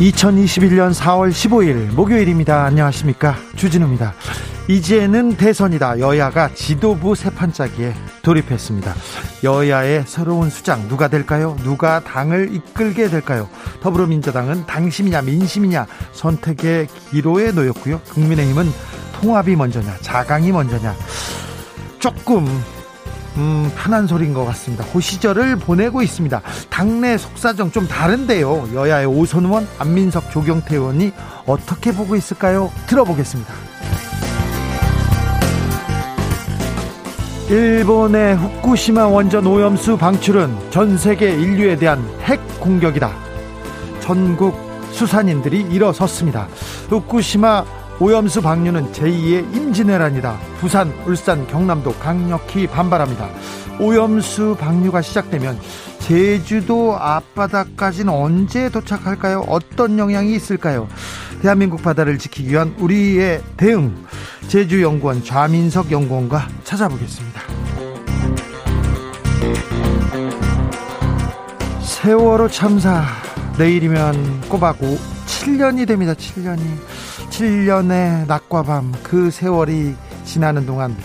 2021년 4월 15일 목요일입니다. 안녕하십니까. 주진우입니다. 이제는 대선이다. 여야가 지도부 세판짜기에 돌입했습니다. 여야의 새로운 수장 누가 될까요? 누가 당을 이끌게 될까요? 더불어민주당은 당심이냐 민심이냐 선택의 기로에 놓였고요. 국민의힘은 통합이 먼저냐 자강이 먼저냐 조금 음, 편한 소리인 것 같습니다. 호시절을 보내고 있습니다. 당내 속사정 좀 다른데요. 여야의 오선 의원, 안민석, 조경태 의원이 어떻게 보고 있을까요? 들어보겠습니다. 일본의 후쿠시마 원전 오염수 방출은 전 세계 인류에 대한 핵 공격이다. 전국 수산인들이 일어섰습니다. 후쿠시마 오염수 방류는 제2의 임진왜란이다. 부산, 울산, 경남도 강력히 반발합니다. 오염수 방류가 시작되면 제주도 앞바다까지는 언제 도착할까요? 어떤 영향이 있을까요? 대한민국 바다를 지키기 위한 우리의 대응 제주연구원 좌민석 연구원과 찾아보겠습니다. 세월호 참사 내일이면 꼬박 7년이 됩니다. 7년이 7년의 낮과 밤 그 세월이 지나는 동안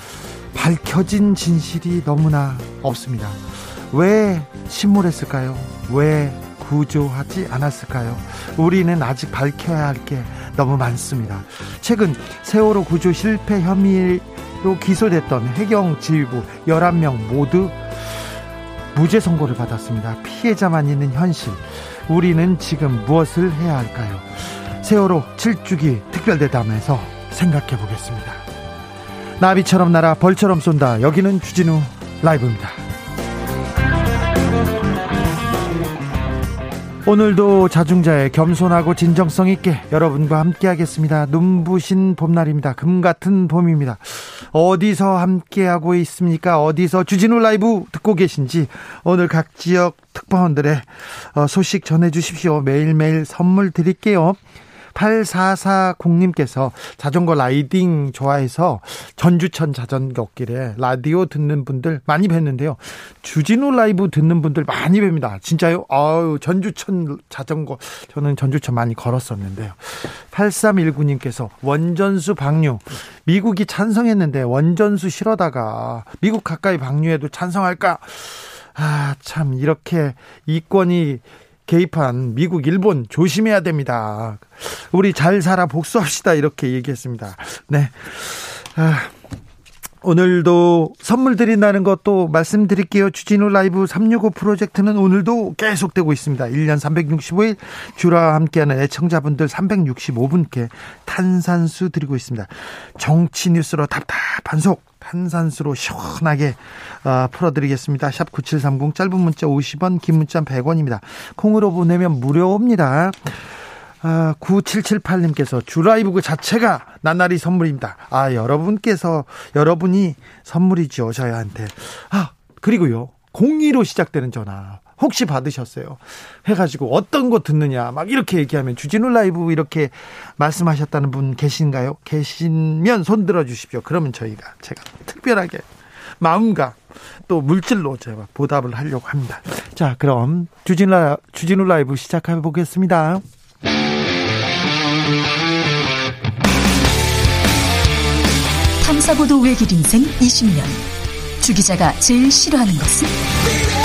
밝혀진 진실이 너무나 없습니다. 왜 침몰했을까요? 왜 구조하지 않았을까요? 우리는 아직 밝혀야 할 게 너무 많습니다. 최근 세월호 구조 실패 혐의로 기소됐던 해경 지휘부 11명 모두 무죄 선고를 받았습니다. 피해자만 있는 현실. 우리는 지금 무엇을 해야 할까요? 세월호 7주기 특별대담에서 생각해 보겠습니다. 나비처럼 날아 벌처럼 쏜다. 여기는 주진우 라이브입니다. 오늘도 자중자의 겸손하고 진정성 있게 여러분과 함께 하겠습니다. 눈부신 봄날입니다. 금 같은 봄입니다. 어디서 함께 하고 있습니까? 어디서 주진우 라이브 듣고 계신지 오늘 각 지역 특파원들의 어, 소식 전해 주십시오. 매일매일 선물 드릴게요. 8440님께서 자전거 riding 좋아해서 전주천 자전거 길에 라디오 듣는 분들 많이 뵀는데요. 주진우 라이브 듣는 분들 많이 뵙니다. 진짜요? 아유, 전주천 자전거. 저는 전주천 많이 걸었었는데요. 8319님께서 원전수 방류. 미국이 찬성했는데 원전수 실어다가 미국 가까이 방류해도 찬성할까? 아, 참, 이렇게 이권이 개입한 미국, 일본 조심해야 됩니다. 우리 잘 살아 복수합시다. 이렇게 얘기했습니다. 네. 아, 오늘도 선물 드린다는 것도 말씀드릴게요. 주진우 라이브 365 프로젝트는 오늘도 계속되고 있습니다. 1년 365일 주라 함께하는 애청자분들 365분께 탄산수 드리고 있습니다. 정치 뉴스로 답답한 속 탄산수로 시원하게 어, 풀어드리겠습니다. 샵 9730 짧은 문자 50원 긴 문자 100원입니다. 콩으로 보내면 무료입니다. 아, 9778님께서 주라이브 그 자체가 나날이 선물입니다. 아, 여러분께서, 여러분이 선물이죠, 저희한테. 아, 그리고요, 02로 시작되는 전화. 혹시 받으셨어요? 해가지고 어떤 거 듣느냐, 막 이렇게 얘기하면 주진우 라이브 이렇게 말씀하셨다는 분 계신가요? 계시면 손 들어 주십시오. 그러면 저희가, 제가 특별하게 마음과 또 물질로 제가 보답을 하려고 합니다. 자, 그럼 주진우, 주진우 라이브 시작해 보겠습니다. 탐사보도 외길 인생 20년. 주 기자가 제일 싫어하는 것은?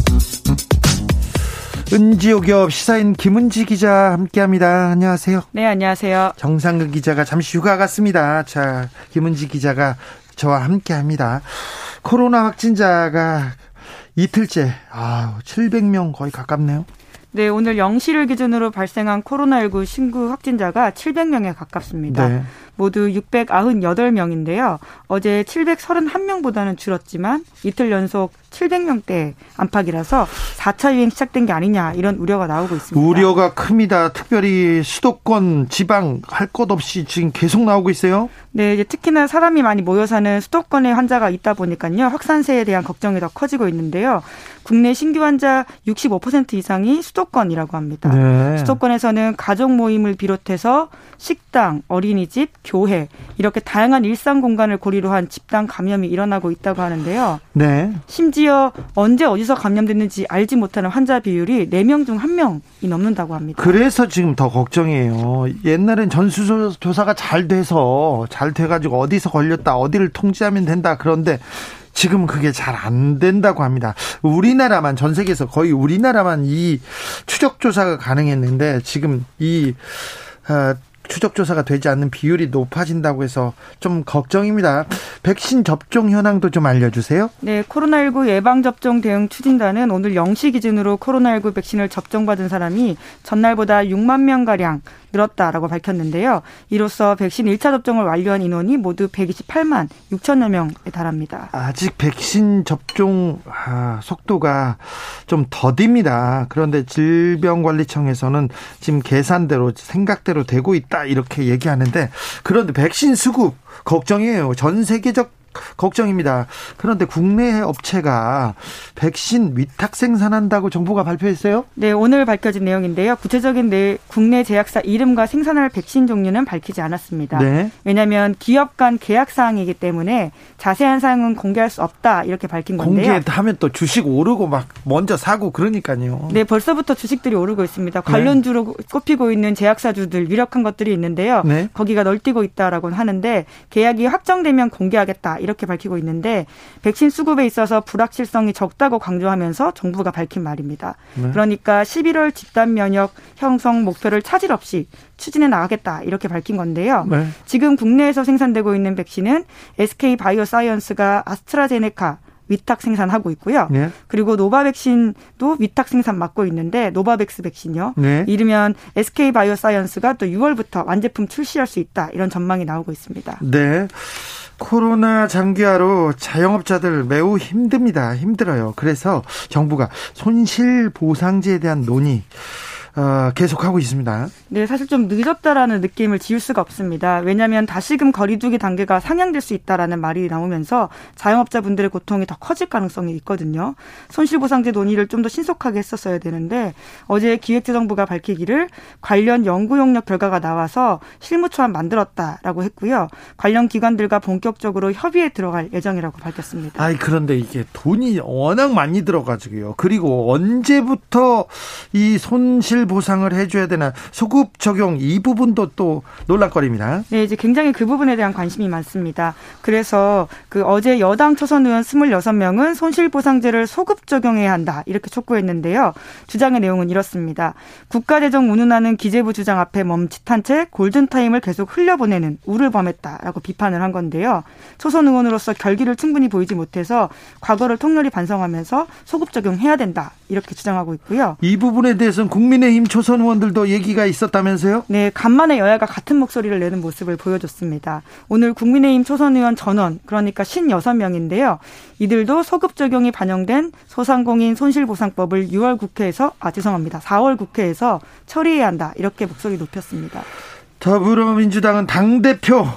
은지오기업 시사인 김은지 기자 함께합니다. 안녕하세요. 네, 안녕하세요. 정상근 기자가 잠시 휴가 갔습니다. 자, 김은지 기자가 저와 함께합니다. 코로나 확진자가 이틀째 아 700명 거의 가깝네요. 네, 오늘 0시를 기준으로 발생한 코로나19 신규 확진자가 700명에 가깝습니다. 네. 모두 698명인데요. 어제 731명보다는 줄었지만 이틀 연속 700명대 안팎이라서 4차 유행 시작된 게 아니냐 이런 우려가 나오고 있습니다. 우려가 큽니다. 특별히 수도권, 지방 할 것 없이 지금 계속 나오고 있어요. 네, 이제 특히나 사람이 많이 모여 사는 수도권에 환자가 있다 보니까요. 확산세에 대한 걱정이 더 커지고 있는데요. 국내 신규 환자 65% 이상이 수도권이라고 합니다. 네. 수도권에서는 가족 모임을 비롯해서 식당, 어린이집, 교회 이렇게 다양한 일상 공간을 고리로 한 집단 감염이 일어나고 있다고 하는데요. 네. 심지어 언제 어디서 감염됐는지 알지 못하는 환자 비율이 4명 중 1명이 넘는다고 합니다. 그래서 지금 더 걱정이에요. 옛날엔 전수조사가 잘 돼서 잘 돼 가지고 어디서 걸렸다, 어디를 통제하면 된다. 그런데 지금 그게 잘 안 된다고 합니다. 우리나라만 전 세계에서 거의 우리나라만 이 추적 조사가 가능했는데 지금 이 어, 추적 조사가 되지 않는 비율이 높아진다고 해서 좀 걱정입니다. 백신 접종 현황도 좀 알려주세요. 네, 코로나19 예방 접종 대응 추진단은 오늘 0시 기준으로 코로나19 백신을 접종받은 사람이 전날보다 6만 명 가량 늘었다라고 밝혔는데요. 이로써 백신 1차 접종을 완료한 인원이 모두 128만 6천여 명에 달합니다. 아직 백신 접종 아, 속도가 좀 더딥니다. 그런데 질병관리청에서는 지금 계산대로 생각대로 되고 있다 이렇게 얘기하는데 그런데 백신 수급 걱정이에요. 전 세계적 걱정입니다. 그런데 국내 업체가 백신 위탁 생산한다고 정부가 발표했어요? 네, 오늘 밝혀진 내용인데요. 구체적인 내 국내 제약사 이름과 생산할 백신 종류는 밝히지 않았습니다. 네. 왜냐하면 기업 간 계약 사항이기 때문에 자세한 사항은 공개할 수 없다 이렇게 밝힌 건데요. 공개하면 또 주식 오르고 막 먼저 사고 그러니까요. 네, 벌써부터 주식들이 오르고 있습니다. 관련주로 네. 꼽히고 있는 제약사주들 위력한 것들이 있는데요. 네. 거기가 널뛰고 있다라고 하는데 계약이 확정되면 공개하겠다. 이렇게 밝히고 있는데 백신 수급에 있어서 불확실성이 적다고 강조하면서 정부가 밝힌 말입니다. 네. 그러니까 11월 집단 면역 형성 목표를 차질 없이 추진해 나가겠다 이렇게 밝힌 건데요. 네. 지금 국내에서 생산되고 있는 백신은 SK 바이오사이언스가 아스트라제네카 위탁 생산하고 있고요. 네. 그리고 노바 백신도 위탁 생산 맡고 있는데 노바백스 백신요. 네. 이르면 SK 바이오사이언스가 또 6월부터 완제품 출시할 수 있다 이런 전망이 나오고 있습니다. 네. 코로나 장기화로 자영업자들 매우 힘듭니다. 힘들어요. 그래서 정부가 손실 보상제에 대한 논의 어, 계속하고 있습니다. 네, 사실 좀 늦었다라는 느낌을 지울 수가 없습니다. 왜냐하면 다시금 거리두기 단계가 상향될 수 있다라는 말이 나오면서 자영업자분들의 고통이 더 커질 가능성이 있거든요. 손실보상제 논의를 좀 더 신속하게 했었어야 되는데 어제 기획재정부가 밝히기를 관련 연구 용역 결과가 나와서 실무초안 만들었다라고 했고요. 관련 기관들과 본격적으로 협의에 들어갈 예정이라고 밝혔습니다. 아이 그런데 이게 돈이 워낙 많이 들어가지고요. 그리고 언제부터 이 손실 보상을 해줘야 되나 소급 적용 이 부분도 또 논란거리입니다. 네, 이제 굉장히 그 부분에 대한 관심이 많습니다. 그래서 그 어제 여당 초선 의원 26명은 손실 보상제를 소급 적용해야 한다 이렇게 촉구했는데요. 주장의 내용은 이렇습니다. 국가재정 운운하는 기재부 주장 앞에 멈칫한 채 골든타임을 계속 흘려보내는 우를 범했다라고 비판을 한 건데요. 초선 의원으로서 결기를 충분히 보이지 못해서 과거를 통렬히 반성하면서 소급 적용해야 된다 이렇게 주장하고 있고요. 이 부분에 대해서는 국민의 국민의힘 초선 의원들도 얘기가 있었다면서요? 네, 간만에 여야가 같은 목소리를 내는 모습을 보여줬습니다. 오늘 국민의힘 초선 의원 전원, 그러니까 56명인데요. 이들도 소급 적용이 반영된 소상공인 손실보상법을 6월 국회에서, 아, 죄송합니다. 4월 국회에서 처리해야 한다. 이렇게 목소리 높였습니다. 더불어민주당은 당대표,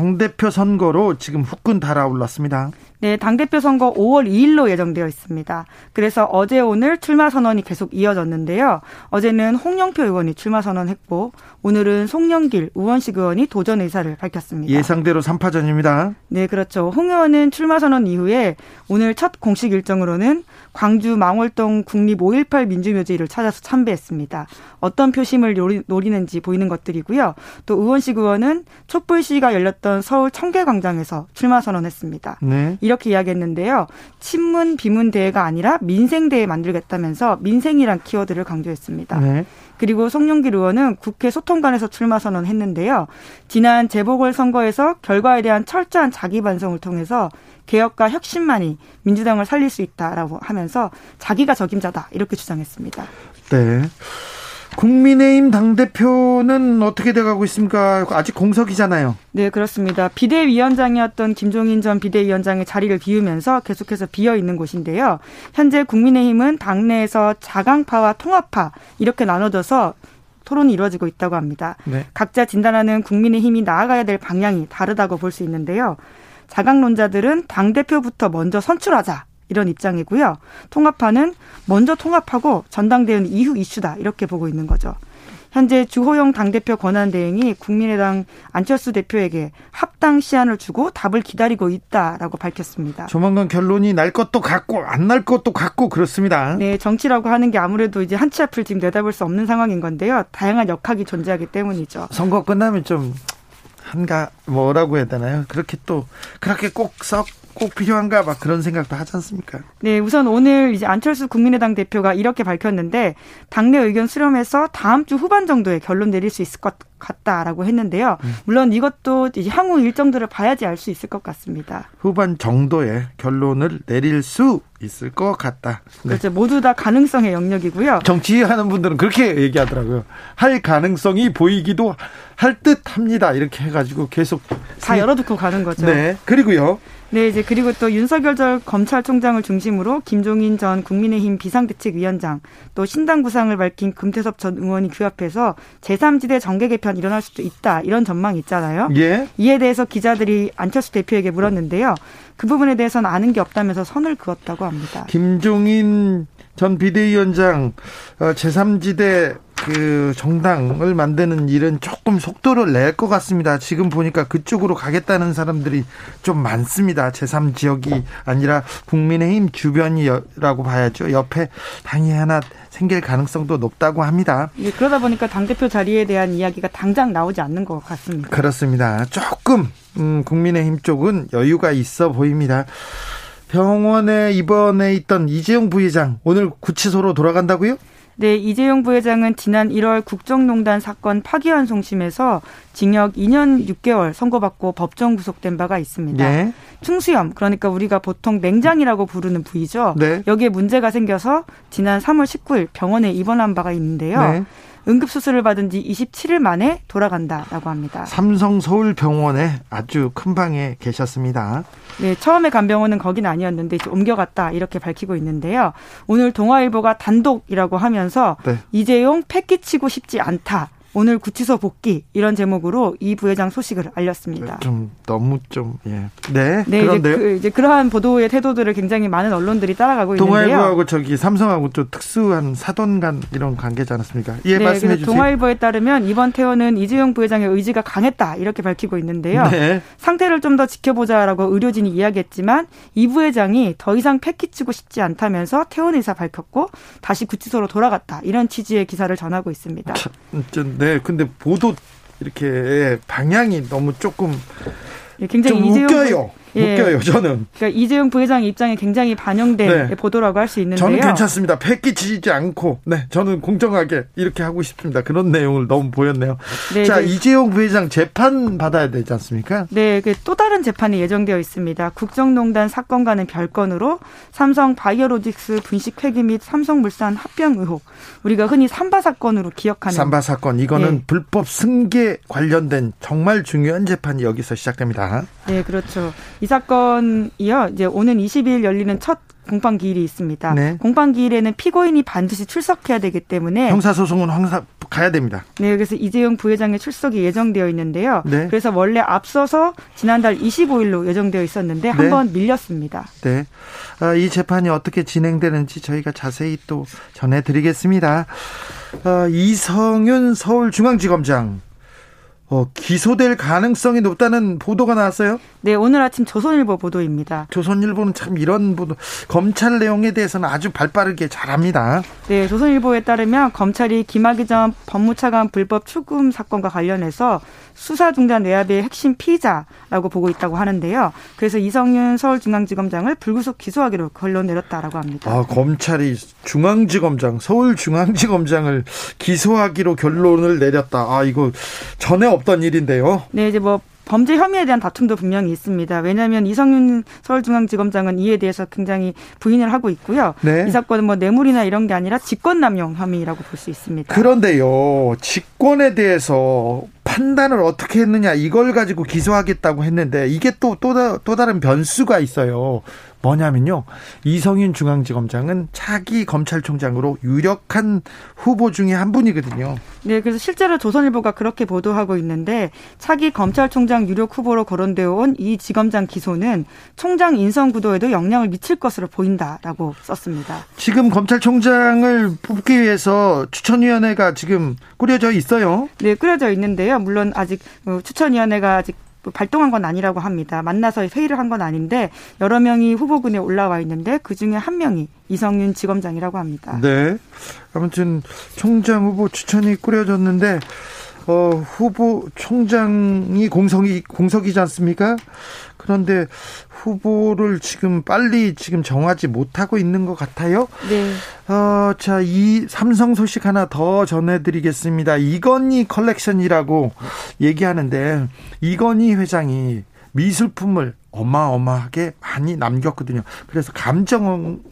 당대표 선거로 지금 후끈 달아올랐습니다. 네, 당대표 선거 5월 2일로 예정되어 있습니다. 그래서 어제 오늘 출마 선언이 계속 이어졌는데요. 어제는 홍영표 의원이 출마 선언했고 오늘은 송영길, 우원식 의원이 도전 의사를 밝혔습니다. 예상대로 3파전입니다. 네, 그렇죠. 홍 의원은 출마 선언 이후에 오늘 첫 공식 일정으로는 광주 망월동 국립 5.18 민주묘지를 찾아서 참배했습니다. 어떤 표심을 노리, 는지 보이는 것들이고요. 또 우원식 의원은 촛불 시위가 열렸던 지역이었던 서울 청계광장에서 출마 선언했습니다. 네. 이렇게 이야기했는데요. 친문 비문 대회가 아니라 민생 대회 만들겠다면서 민생이란 키워드를 강조했습니다. 네. 그리고 송영길 의원은 국회 소통관에서 출마 선언했는데요. 지난 재보궐 선거에서 결과에 대한 철저한 자기 반성을 통해서 개혁과 혁신만이 민주당을 살릴 수 있다라고 하면서 자기가 적임자다 이렇게 주장했습니다. 네. 국민의힘 당대표는 어떻게 돼가고 있습니까? 아직 공석이잖아요. 네, 그렇습니다. 비대위원장이었던 김종인 전 비대위원장의 자리를 비우면서 계속해서 비어 있는 곳인데요. 현재 국민의힘은 당내에서 자강파와 통합파 이렇게 나눠져서 토론이 이루어지고 있다고 합니다. 네. 각자 진단하는 국민의힘이 나아가야 될 방향이 다르다고 볼 수 있는데요. 자강론자들은 당대표부터 먼저 선출하자. 이런 입장이고요. 통합파는 먼저 통합하고 전당대회는 이후 이슈다. 이렇게 보고 있는 거죠. 현재 주호영 당대표 권한대행이 국민의당 안철수 대표에게 합당 시한을 주고 답을 기다리고 있다라고 밝혔습니다. 조만간 결론이 날 것도 같고 안 날 것도 같고 그렇습니다. 네, 정치라고 하는 게 아무래도 이제 한치 앞을 지금 내다볼 수 없는 상황인 건데요. 다양한 역학이 존재하기 때문이죠. 선거 끝나면 좀 한가 뭐라고 해야 되나요? 그렇게 또 그렇게 꼭 썩 꼭 필요한가 막 그런 생각도 하지 않습니까? 네, 우선 오늘 이제 안철수 국민의당 대표가 이렇게 밝혔는데 당내 의견 수렴해서 다음 주 후반 정도에 결론 내릴 수 있을 것 같다라고 했는데요. 음. 물론 이것도 이제 향후 일정들을 봐야지 알 수 있을 것 같습니다. 후반 정도에 결론을 내릴 수 있을 것 같다. 네. 그렇죠. 모두 다 가능성의 영역이고요. 정치하는 분들은 그렇게 얘기하더라고요. 할 가능성이 보이기도 할 듯합니다. 이렇게 해가지고 계속 다 열어두고 가는 거죠. 네. 그리고요. 네, 이제 그리고 또 윤석열 전 검찰총장을 중심으로 김종인 전 국민의힘 비상대책위원장 또 신당 구상을 밝힌 금태섭 전 의원이 그 앞에서 제3지대 정계 개편 일어날 수도 있다 이런 전망이 있잖아요. 예. 이에 대해서 기자들이 안철수 대표에게 물었는데요. 그 부분에 대해서는 아는 게 없다면서 선을 그었다고 합니다. 김종인 전 비대위원장 어, 제3지대 그 정당을 만드는 일은 조금 속도를 낼 것 같습니다. 지금 보니까 그쪽으로 가겠다는 사람들이 좀 많습니다. 제3 지역이 아니라 국민의힘 주변이라고 봐야죠. 옆에 당이 하나 생길 가능성도 높다고 합니다. 네, 그러다 보니까 당대표 자리에 대한 이야기가 당장 나오지 않는 것 같습니다. 그렇습니다. 조금 음, 국민의힘 쪽은 여유가 있어 보입니다. 병원에 입원해 있던 이재용 부회장 오늘 구치소로 돌아간다고요? 네, 이재용 부회장은 지난 1월 국정농단 사건 파기환송심에서 징역 2년 6개월 선고받고 법정 구속된 바가 있습니다. 네. 충수염, 그러니까 우리가 보통 맹장이라고 부르는 부위죠. 네. 여기에 문제가 생겨서 지난 3월 19일 병원에 입원한 바가 있는데요. 네. 응급수술을 받은 지 27일 만에 돌아간다라고 합니다. 삼성 서울병원에 아주 큰 방에 계셨습니다. 네, 처음에 간 병원은 거긴 아니었는데 이제 옮겨갔다 이렇게 밝히고 있는데요. 오늘 동아일보가 단독이라고 하면서 네. 이재용 패기치고 싶지 않다. 오늘 구치소 복귀 이런 제목으로 이 부회장 소식을 알렸습니다. 좀 너무 좀 예. 네. 네 그런데요. 이제, 그, 이제 그러한 보도의 태도들을 굉장히 많은 언론들이 따라가고 동아일보하고 있는데요. 동아일보하고 저기 삼성하고 좀 특수한 사돈간 이런 관계지 않았습니까? 예, 네, 말씀해 주세요. 동아일보에 따르면 이번 퇴원은 이재용 부회장의 의지가 강했다 이렇게 밝히고 있는데요. 네. 상태를 좀 더 지켜보자라고 의료진이 이야기했지만 이 부회장이 더 이상 패키치고 싶지 않다면서 퇴원 의사 밝혔고 다시 구치소로 돌아갔다 이런 취지의 기사를 전하고 있습니다. 참, 네, 근데 보도 이렇게 방향이 너무 조금 예, 굉장히 좀 웃겨요. 예. 웃겨요, 저는. 그러니까 이재용 부회장 입장에 굉장히 반영된 네. 보도라고 할 수 있는데요. 저는 괜찮습니다. 패기치지 않고, 네, 저는 공정하게 이렇게 하고 싶습니다. 그런 내용을 너무 보였네요. 네, 자, 네. 이재용 부회장 재판 받아야 되지 않습니까? 네, 그또 다른 재판이 예정되어 있습니다. 국정농단 사건과는 별건으로 삼성 바이오로직스 분식 회계 및 삼성물산 합병 의혹. 우리가 흔히 삼바 사건으로 기억하는. 삼바 사건. 이거는 네. 불법 승계 관련된 정말 중요한 재판이 여기서 시작됩니다. 네, 그렇죠. 이 사건이요. 이제 오는 20일 열리는 첫 공판 기일이 있습니다. 네. 공판 기일에는 피고인이 반드시 출석해야 되기 때문에 형사 소송은 항상 가야 됩니다. 네, 그래서 이재용 부회장의 출석이 예정되어 있는데요. 네. 그래서 원래 앞서서 지난달 25일로 예정되어 있었는데 네. 한번 밀렸습니다. 네. 아, 이 재판이 어떻게 진행되는지 저희가 자세히 또 전해드리겠습니다. 아, 이성윤 서울중앙지검장 어, 기소될 가능성이 높다는 보도가 나왔어요? 네, 오늘 아침 조선일보 보도입니다. 조선일보는 참 이런 보도, 검찰 내용에 대해서는 아주 발 빠르게 잘합니다. 네, 조선일보에 따르면 검찰이 김학의 전 법무차관 불법 출금 사건과 관련해서 수사 중단 외압의 핵심 피의자라고 보고 있다고 하는데요. 그래서 이성윤 서울중앙지검장을 불구속 기소하기로 결론 내렸다라고 합니다. 아, 검찰이 중앙지검장, 서울중앙지검장을 기소하기로 결론을 내렸다. 아, 이거 전에 없던 일인데요. 네, 이제 뭐 범죄 혐의에 대한 다툼도 분명히 있습니다. 왜냐하면 이성윤 서울중앙지검장은 이에 대해서 굉장히 부인을 하고 있고요. 네. 이 사건은 뭐 뇌물이나 이런 게 아니라 직권남용 혐의라고 볼 수 있습니다. 그런데요, 직권에 대해서 판단을 어떻게 했느냐 이걸 가지고 기소하겠다고 했는데 이게 또또또 다른 변수가 있어요. 뭐냐면요. 이성윤 중앙지검장은 차기 검찰총장으로 유력한 후보 중에 한 분이거든요. 네, 그래서 실제로 조선일보가 그렇게 보도하고 있는데 차기 검찰총장 유력 후보로 거론되어 온 이 지검장 기소는 총장 인선 구도에도 영향을 미칠 것으로 보인다라고 썼습니다. 지금 검찰총장을 뽑기 위해서 추천위원회가 지금 꾸려져 있어요. 네, 꾸려져 있는데요. 물론 아직 어, 추천위원회가 아직 뭐 발동한 건 아니라고 합니다. 만나서 회의를 한 건 아닌데 여러 명이 후보군에 올라와 있는데 그 중에 한 명이 이성윤 지검장이라고 합니다. 네. 아무튼 총장 후보 추천이 꾸려졌는데 어, 후보 총장이 공석이 공석이지 않습니까? 그런데 후보를 지금 빨리 지금 정하지 못하고 있는 것 같아요. 네. 어, 자, 이 삼성 소식 하나 더 전해드리겠습니다. 이건희 컬렉션이라고 얘기하는데 이건희 회장이 미술품을 어마어마하게 많이 남겼거든요. 그래서 감정이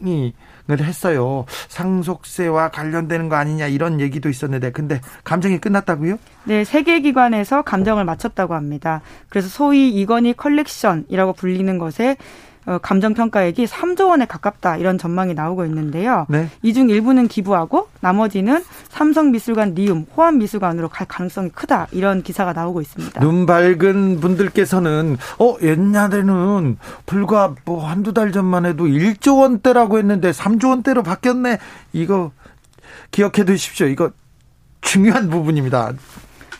을 했어요. 상속세와 관련되는 거 아니냐 이런 얘기도 있었는데 근데 감정이 끝났다고요? 네, 세계 기관에서 감정을 마쳤다고 합니다. 그래서 소위 이건희 컬렉션이라고 불리는 것에 어, 감정 평가액이 3조 원에 가깝다 이런 전망이 나오고 있는데요. 네. 이중 일부는 기부하고 나머지는 삼성미술관 리움 호암미술관으로 갈 가능성이 크다 이런 기사가 나오고 있습니다. 눈 밝은 분들께서는 어 옛날에는 불과 뭐 한두 달 전만 해도 1조 원대라고 했는데 3조 원대로 바뀌었네. 이거 기억해 두십시오. 이거 중요한 부분입니다.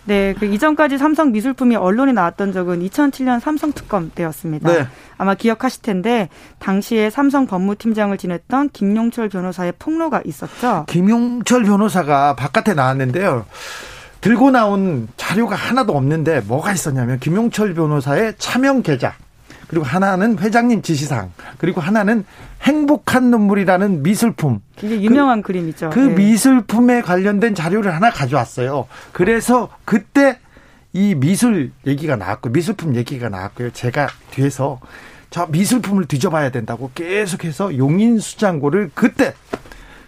네, 그 이전까지 삼성 미술품이 언론에 나왔던 적은 2007년 삼성 특검 때였습니다. 네. 아마 기억하실 텐데 당시에 삼성 법무팀장을 지냈던 김용철 변호사의 폭로가 있었죠. 김용철 변호사가 바깥에 나왔는데요. 들고 나온 자료가 하나도 없는데 뭐가 있었냐면 김용철 변호사의 차명 계좌 그리고 하나는 회장님 지시상, 그리고 하나는 행복한 눈물이라는 미술품. 이게 유명한 그, 그림이죠. 그 네. 미술품에 관련된 자료를 하나 가져왔어요. 그래서 그때 이 미술 얘기가 나왔고 미술품 얘기가 나왔고요. 제가 뒤에서 저 미술품을 뒤져봐야 된다고 계속해서 용인 수장고를 그때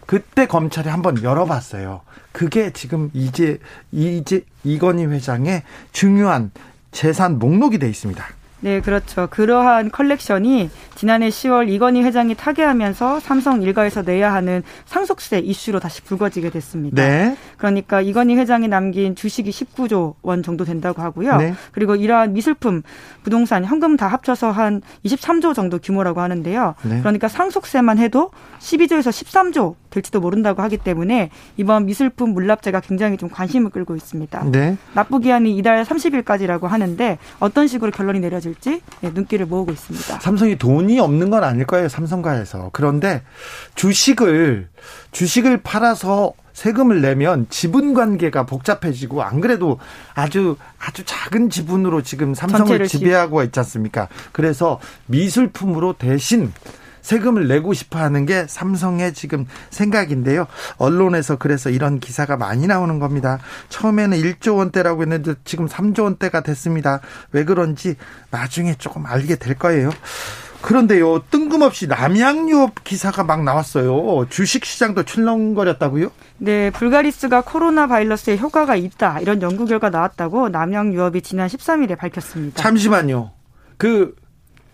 그때 검찰이 한번 열어봤어요. 그게 지금 이제 이제 이건희 회장의 중요한 재산 목록이 돼 있습니다. 네, 그렇죠. 그러한 컬렉션이 지난해 10월 이건희 회장이 타계하면서 삼성 일가에서 내야 하는 상속세 이슈로 다시 불거지게 됐습니다. 네. 그러니까 이건희 회장이 남긴 주식이 19조 원 정도 된다고 하고요. 네. 그리고 이러한 미술품, 부동산, 현금 다 합쳐서 한 23조 정도 규모라고 하는데요. 네. 그러니까 상속세만 해도 12조에서 13조 될지도 모른다고 하기 때문에 이번 미술품 물납제가 굉장히 좀 관심을 끌고 있습니다. 네. 납부 기한이 이달 30일까지라고 하는데 어떤 식으로 결론이 내려질 될지 예, 눈길을 모으고 있습니다. 삼성이 돈이 없는 건 아닐 거예요. 삼성가에서. 그런데 주식을 주식을 팔아서 세금을 내면 지분 관계가 복잡해지고 안 그래도 아주 아주 작은 지분으로 지금 삼성을 지배하고 있지 않습니까? 그래서 미술품으로 대신 세금을 내고 싶어 하는 게 삼성의 지금 생각인데요. 언론에서 그래서 이런 기사가 많이 나오는 겁니다. 처음에는 1조 원대라고 했는데 지금 3조 원대가 됐습니다. 왜 그런지 나중에 조금 알게 될 거예요. 그런데요, 뜬금없이 남양유업 기사가 막 나왔어요. 주식 시장도 출렁거렸다고요? 네, 불가리스가 코로나 바이러스에 효과가 있다. 이런 연구 결과 나왔다고 남양유업이 지난 13일에 밝혔습니다. 잠시만요. 그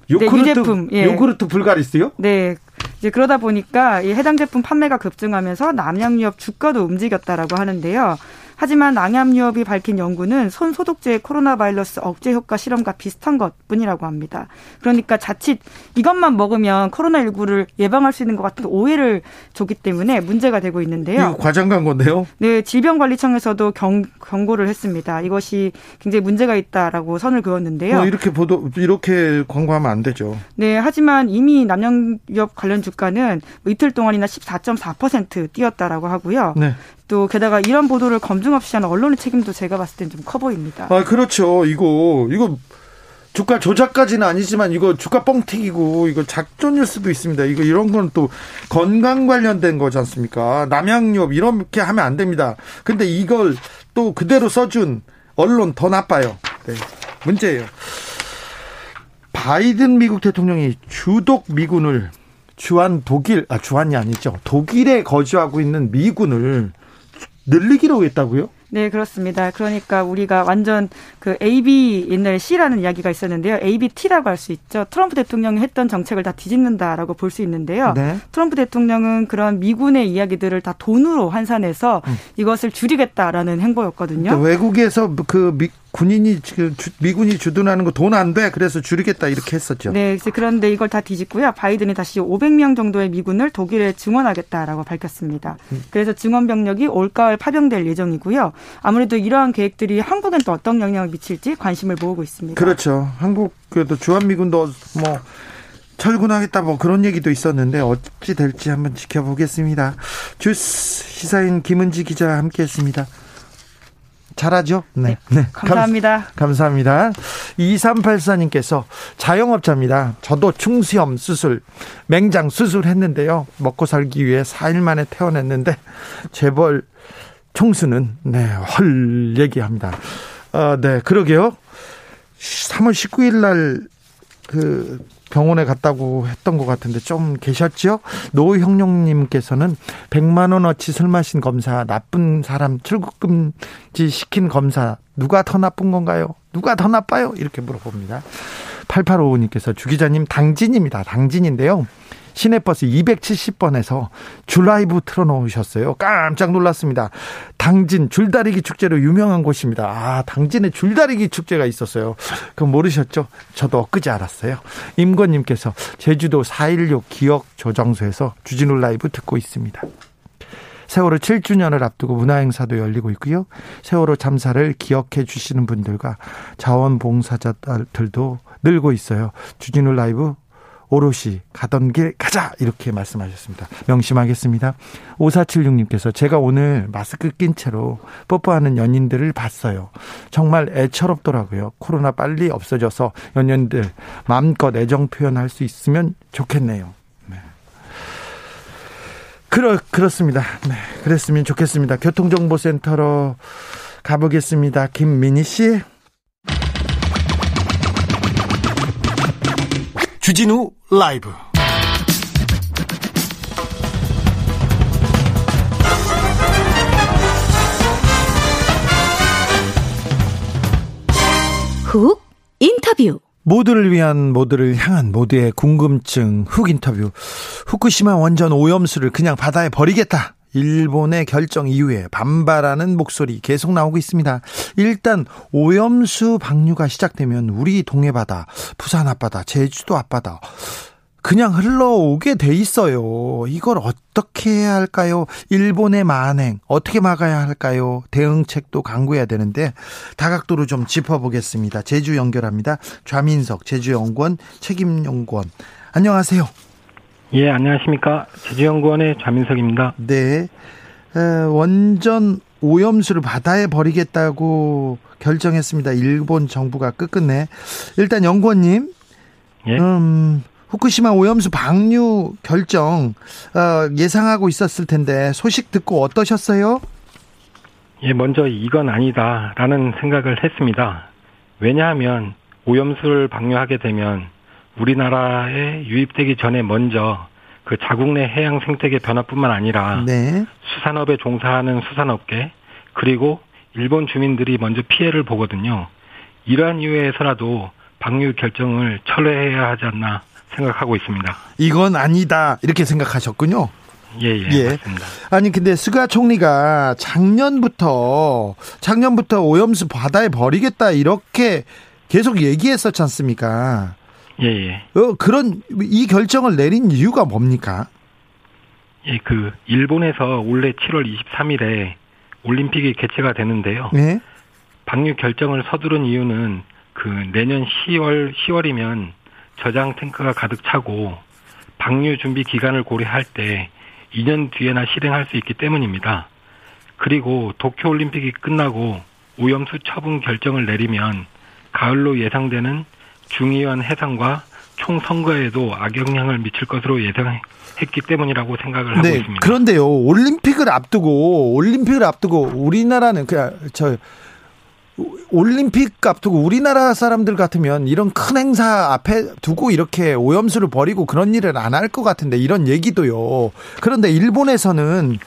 요구르트, 네, 유제품. 예. 요구르트 불가리스요? 네. 이제 그러다 보니까 이 해당 제품 판매가 급증하면서 남양유업 주가도 움직였다라고 하는데요. 하지만 앙암유업이 밝힌 연구는 손 소독제의 코로나 바이러스 억제 효과 실험과 비슷한 것뿐이라고 합니다. 그러니까 자칫 이것만 먹으면 코로나19를 예방할 수 있는 것 같은 오해를 줬기 때문에 문제가 되고 있는데요. 이거 과장 광고인데요? 네, 질병관리청에서도 경, 경고를 했습니다. 이것이 굉장히 문제가 있다라고 선을 그었는데요. 어, 이렇게 보도 이렇게 광고하면 안 되죠. 네, 하지만 이미 남양유업 관련 주가는 뭐 이틀 동안이나 14.4% 뛰었다라고 하고요. 네. 또 게다가 이런 보도를 검증 없이 하는 언론의 책임도 제가 봤을 땐 좀 커 보입니다. 아, 그렇죠. 이거 이거 주가 조작까지는 아니지만 이거 주가 뻥튀기고 이거 작전일 수도 있습니다. 이거 이런 건 또 건강 관련된 거지 않습니까? 남양유업 이렇게 하면 안 됩니다. 근데 이걸 또 그대로 써준 언론 더 나빠요. 네. 문제예요. 바이든 미국 대통령이 주독 미군을 주한 독일 아 주한이 아니죠. 독일에 거주하고 있는 미군을 늘리기로 했다고요? 네, 그렇습니다. 그러니까 우리가 완전 그 AB 옛날에 C라는 이야기가 있었는데요. ABT라고 할 수 있죠. 트럼프 대통령이 했던 정책을 다 뒤집는다라고 볼 수 있는데요. 네. 트럼프 대통령은 그런 미군의 이야기들을 다 돈으로 환산해서 음. 이것을 줄이겠다라는 행보였거든요. 그러니까 외국에서 그 미, 군인이 지금 미군이 주둔하는 거 돈 안 돼. 그래서 줄이겠다 이렇게 했었죠. 네, 그런데 이걸 다 뒤집고요. 바이든이 다시 500명 정도의 미군을 독일에 증원하겠다라고 밝혔습니다. 음. 그래서 증원 병력이 올가을 파병될 예정이고요. 아무래도 이러한 계획들이 한국엔 또 어떤 영향을 미칠지 관심을 모으고 있습니다. 그렇죠. 한국 그래도 주한 미군도 뭐 철군하겠다 뭐 그런 얘기도 있었는데 어찌 될지 한번 지켜보겠습니다. 주스 시사인 김은지 기자 함께했습니다. 잘하죠? 네. 네. 네. 감사합니다. 감, 사합니다 2384님께서 자영업자입니다. 저도 충수염 수술, 맹장 수술했는데요. 먹고 살기 위해 4일 만에 퇴원했는데 재벌 총수는 네, 헐 얘기합니다. 아, 네, 그러게요. 3월 19일 날 그 병원에 갔다고 했던 것 같은데 좀 계셨죠? 노형룡님께서는 100만 원어치 술 마신 검사, 나쁜 사람 출국금지 시킨 검사 누가 더 나쁜 건가요? 누가 더 나빠요? 이렇게 물어봅니다. 8855님께서 주기자님 당진입니다. 당진인데요. 시내버스 270번에서 줄라이브 틀어놓으셨어요. 깜짝 놀랐습니다. 당진 줄다리기 축제로 유명한 곳입니다. 아, 당진에 줄다리기 축제가 있었어요. 그럼 모르셨죠? 저도 엊그제 알았어요. 임권님께서 제주도 4.16 기억 조정소에서 주진우 라이브 듣고 있습니다. 세월호 7주년을 앞두고 문화행사도 열리고 있고요. 세월호 참사를 기억해 주시는 분들과 자원봉사자들도 늘고 있어요. 주진우 라이브 오롯이 가던 길 가자 이렇게 말씀하셨습니다. 명심하겠습니다. 5476님께서 제가 오늘 마스크 낀 채로 뽀뽀하는 연인들을 봤어요. 정말 애처롭더라고요. 코로나 빨리 없어져서 연인들 마음껏 애정 표현할 수 있으면 좋겠네요. 네. 그렇 그렇습니다. 네, 그랬으면 좋겠습니다. 교통정보센터로 가보겠습니다. 김민희 씨. 주진우 라이브. 훅 인터뷰. 모두를 위한 모두를 향한 모두의 궁금증 훅 인터뷰. 후쿠시마 원전 오염수를 그냥 바다에 버리겠다 일본의 결정 이후에 반발하는 목소리 계속 나오고 있습니다. 일단 오염수 방류가 시작되면 우리 동해바다, 부산 앞바다, 제주도 앞바다 그냥 흘러오게 돼 있어요. 이걸 어떻게 해야 할까요? 일본의 만행 어떻게 막아야 할까요? 대응책도 강구해야 되는데 다각도로 좀 짚어보겠습니다. 제주 연결합니다. 좌민석 제주연구원 책임연구원 안녕하세요. 예, 안녕하십니까. 제주연구원의 좌민석입니다. 네. 에, 원전 오염수를 바다에 버리겠다고 결정했습니다. 일본 정부가 끝끝내. 일단 연구원님. 예. 음, 후쿠시마 오염수 방류 결정 어, 예상하고 있었을 텐데 소식 듣고 어떠셨어요? 예, 먼저 이건 아니다라는 생각을 했습니다. 왜냐하면 오염수를 방류하게 되면 우리나라에 유입되기 전에 먼저 그 자국 내 해양 생태계 변화뿐만 아니라 네. 수산업에 종사하는 수산업계 그리고 일본 주민들이 먼저 피해를 보거든요. 이러한 이유에서라도 방류 결정을 철회해야 하지 않나 생각하고 있습니다. 이건 아니다 이렇게 생각하셨군요. 예, 예, 예. 맞습니다. 아니 근데 스가 총리가 작년부터 작년부터 오염수 바다에 버리겠다 이렇게 계속 얘기했었지 않습니까? 예, 예. 어, 그런 이 결정을 내린 이유가 뭡니까? 예, 그 일본에서 올해 7월 23일에 올림픽이 개최가 되는데요. 네. 방류 결정을 서두른 이유는 그 내년 10월 10월이면 저장 탱크가 가득 차고 방류 준비 기간을 고려할 때 2년 뒤에나 실행할 수 있기 때문입니다. 그리고 도쿄 올림픽이 끝나고 오염수 처분 결정을 내리면 가을로 예상되는 중의원 해상과 총선거에도 악영향을 미칠 것으로 예상했기 때문이라고 생각을 하고 네, 있습니다. 그런데요, 올림픽을 앞두고 올림픽을 앞두고 우리나라는 그냥 저 올림픽 앞두고 우리나라 사람들 같으면 이런 큰 행사 앞에 두고 이렇게 오염수를 버리고 그런 일을 안 할 것 같은데 이런 얘기도요. 그런데 일본에서는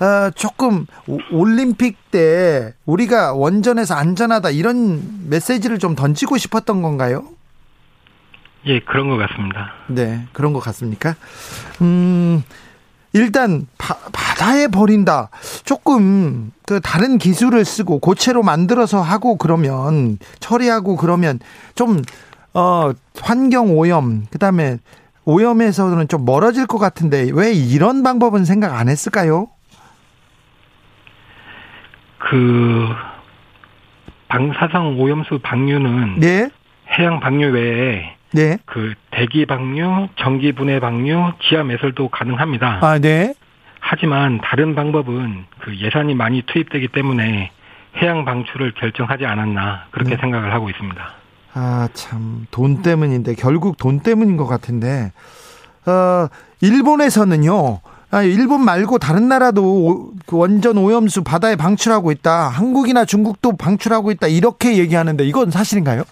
어, 조금 올림픽 때 우리가 원전에서 안전하다 이런 메시지를 좀 던지고 싶었던 건가요? 예, 그런 것 같습니다. 네, 그런 것 같습니까? 음, 일단 바, 바다에 버린다. 조금 그 다른 기술을 쓰고 고체로 만들어서 하고 그러면 처리하고 그러면 좀 어, 환경 오염 그다음에 오염에서는 좀 멀어질 것 같은데 왜 이런 방법은 생각 안 했을까요? 그 방사성 오염수 방류는 네? 해양 방류 외에 네. 그 대기 방류, 전기 분해 방류, 지하 매설도 가능합니다. 아, 네. 하지만 다른 방법은 그 예산이 많이 투입되기 때문에 해양 방출을 결정하지 않았나 그렇게 네. 생각을 하고 있습니다. 아, 참. 돈 때문인데 결국 돈 때문인 것 같은데. 어, 일본에서는요. 아, 일본 말고 다른 나라도 그 원전 오염수 바다에 방출하고 있다. 한국이나 중국도 방출하고 있다. 이렇게 얘기하는데 이건 사실인가요?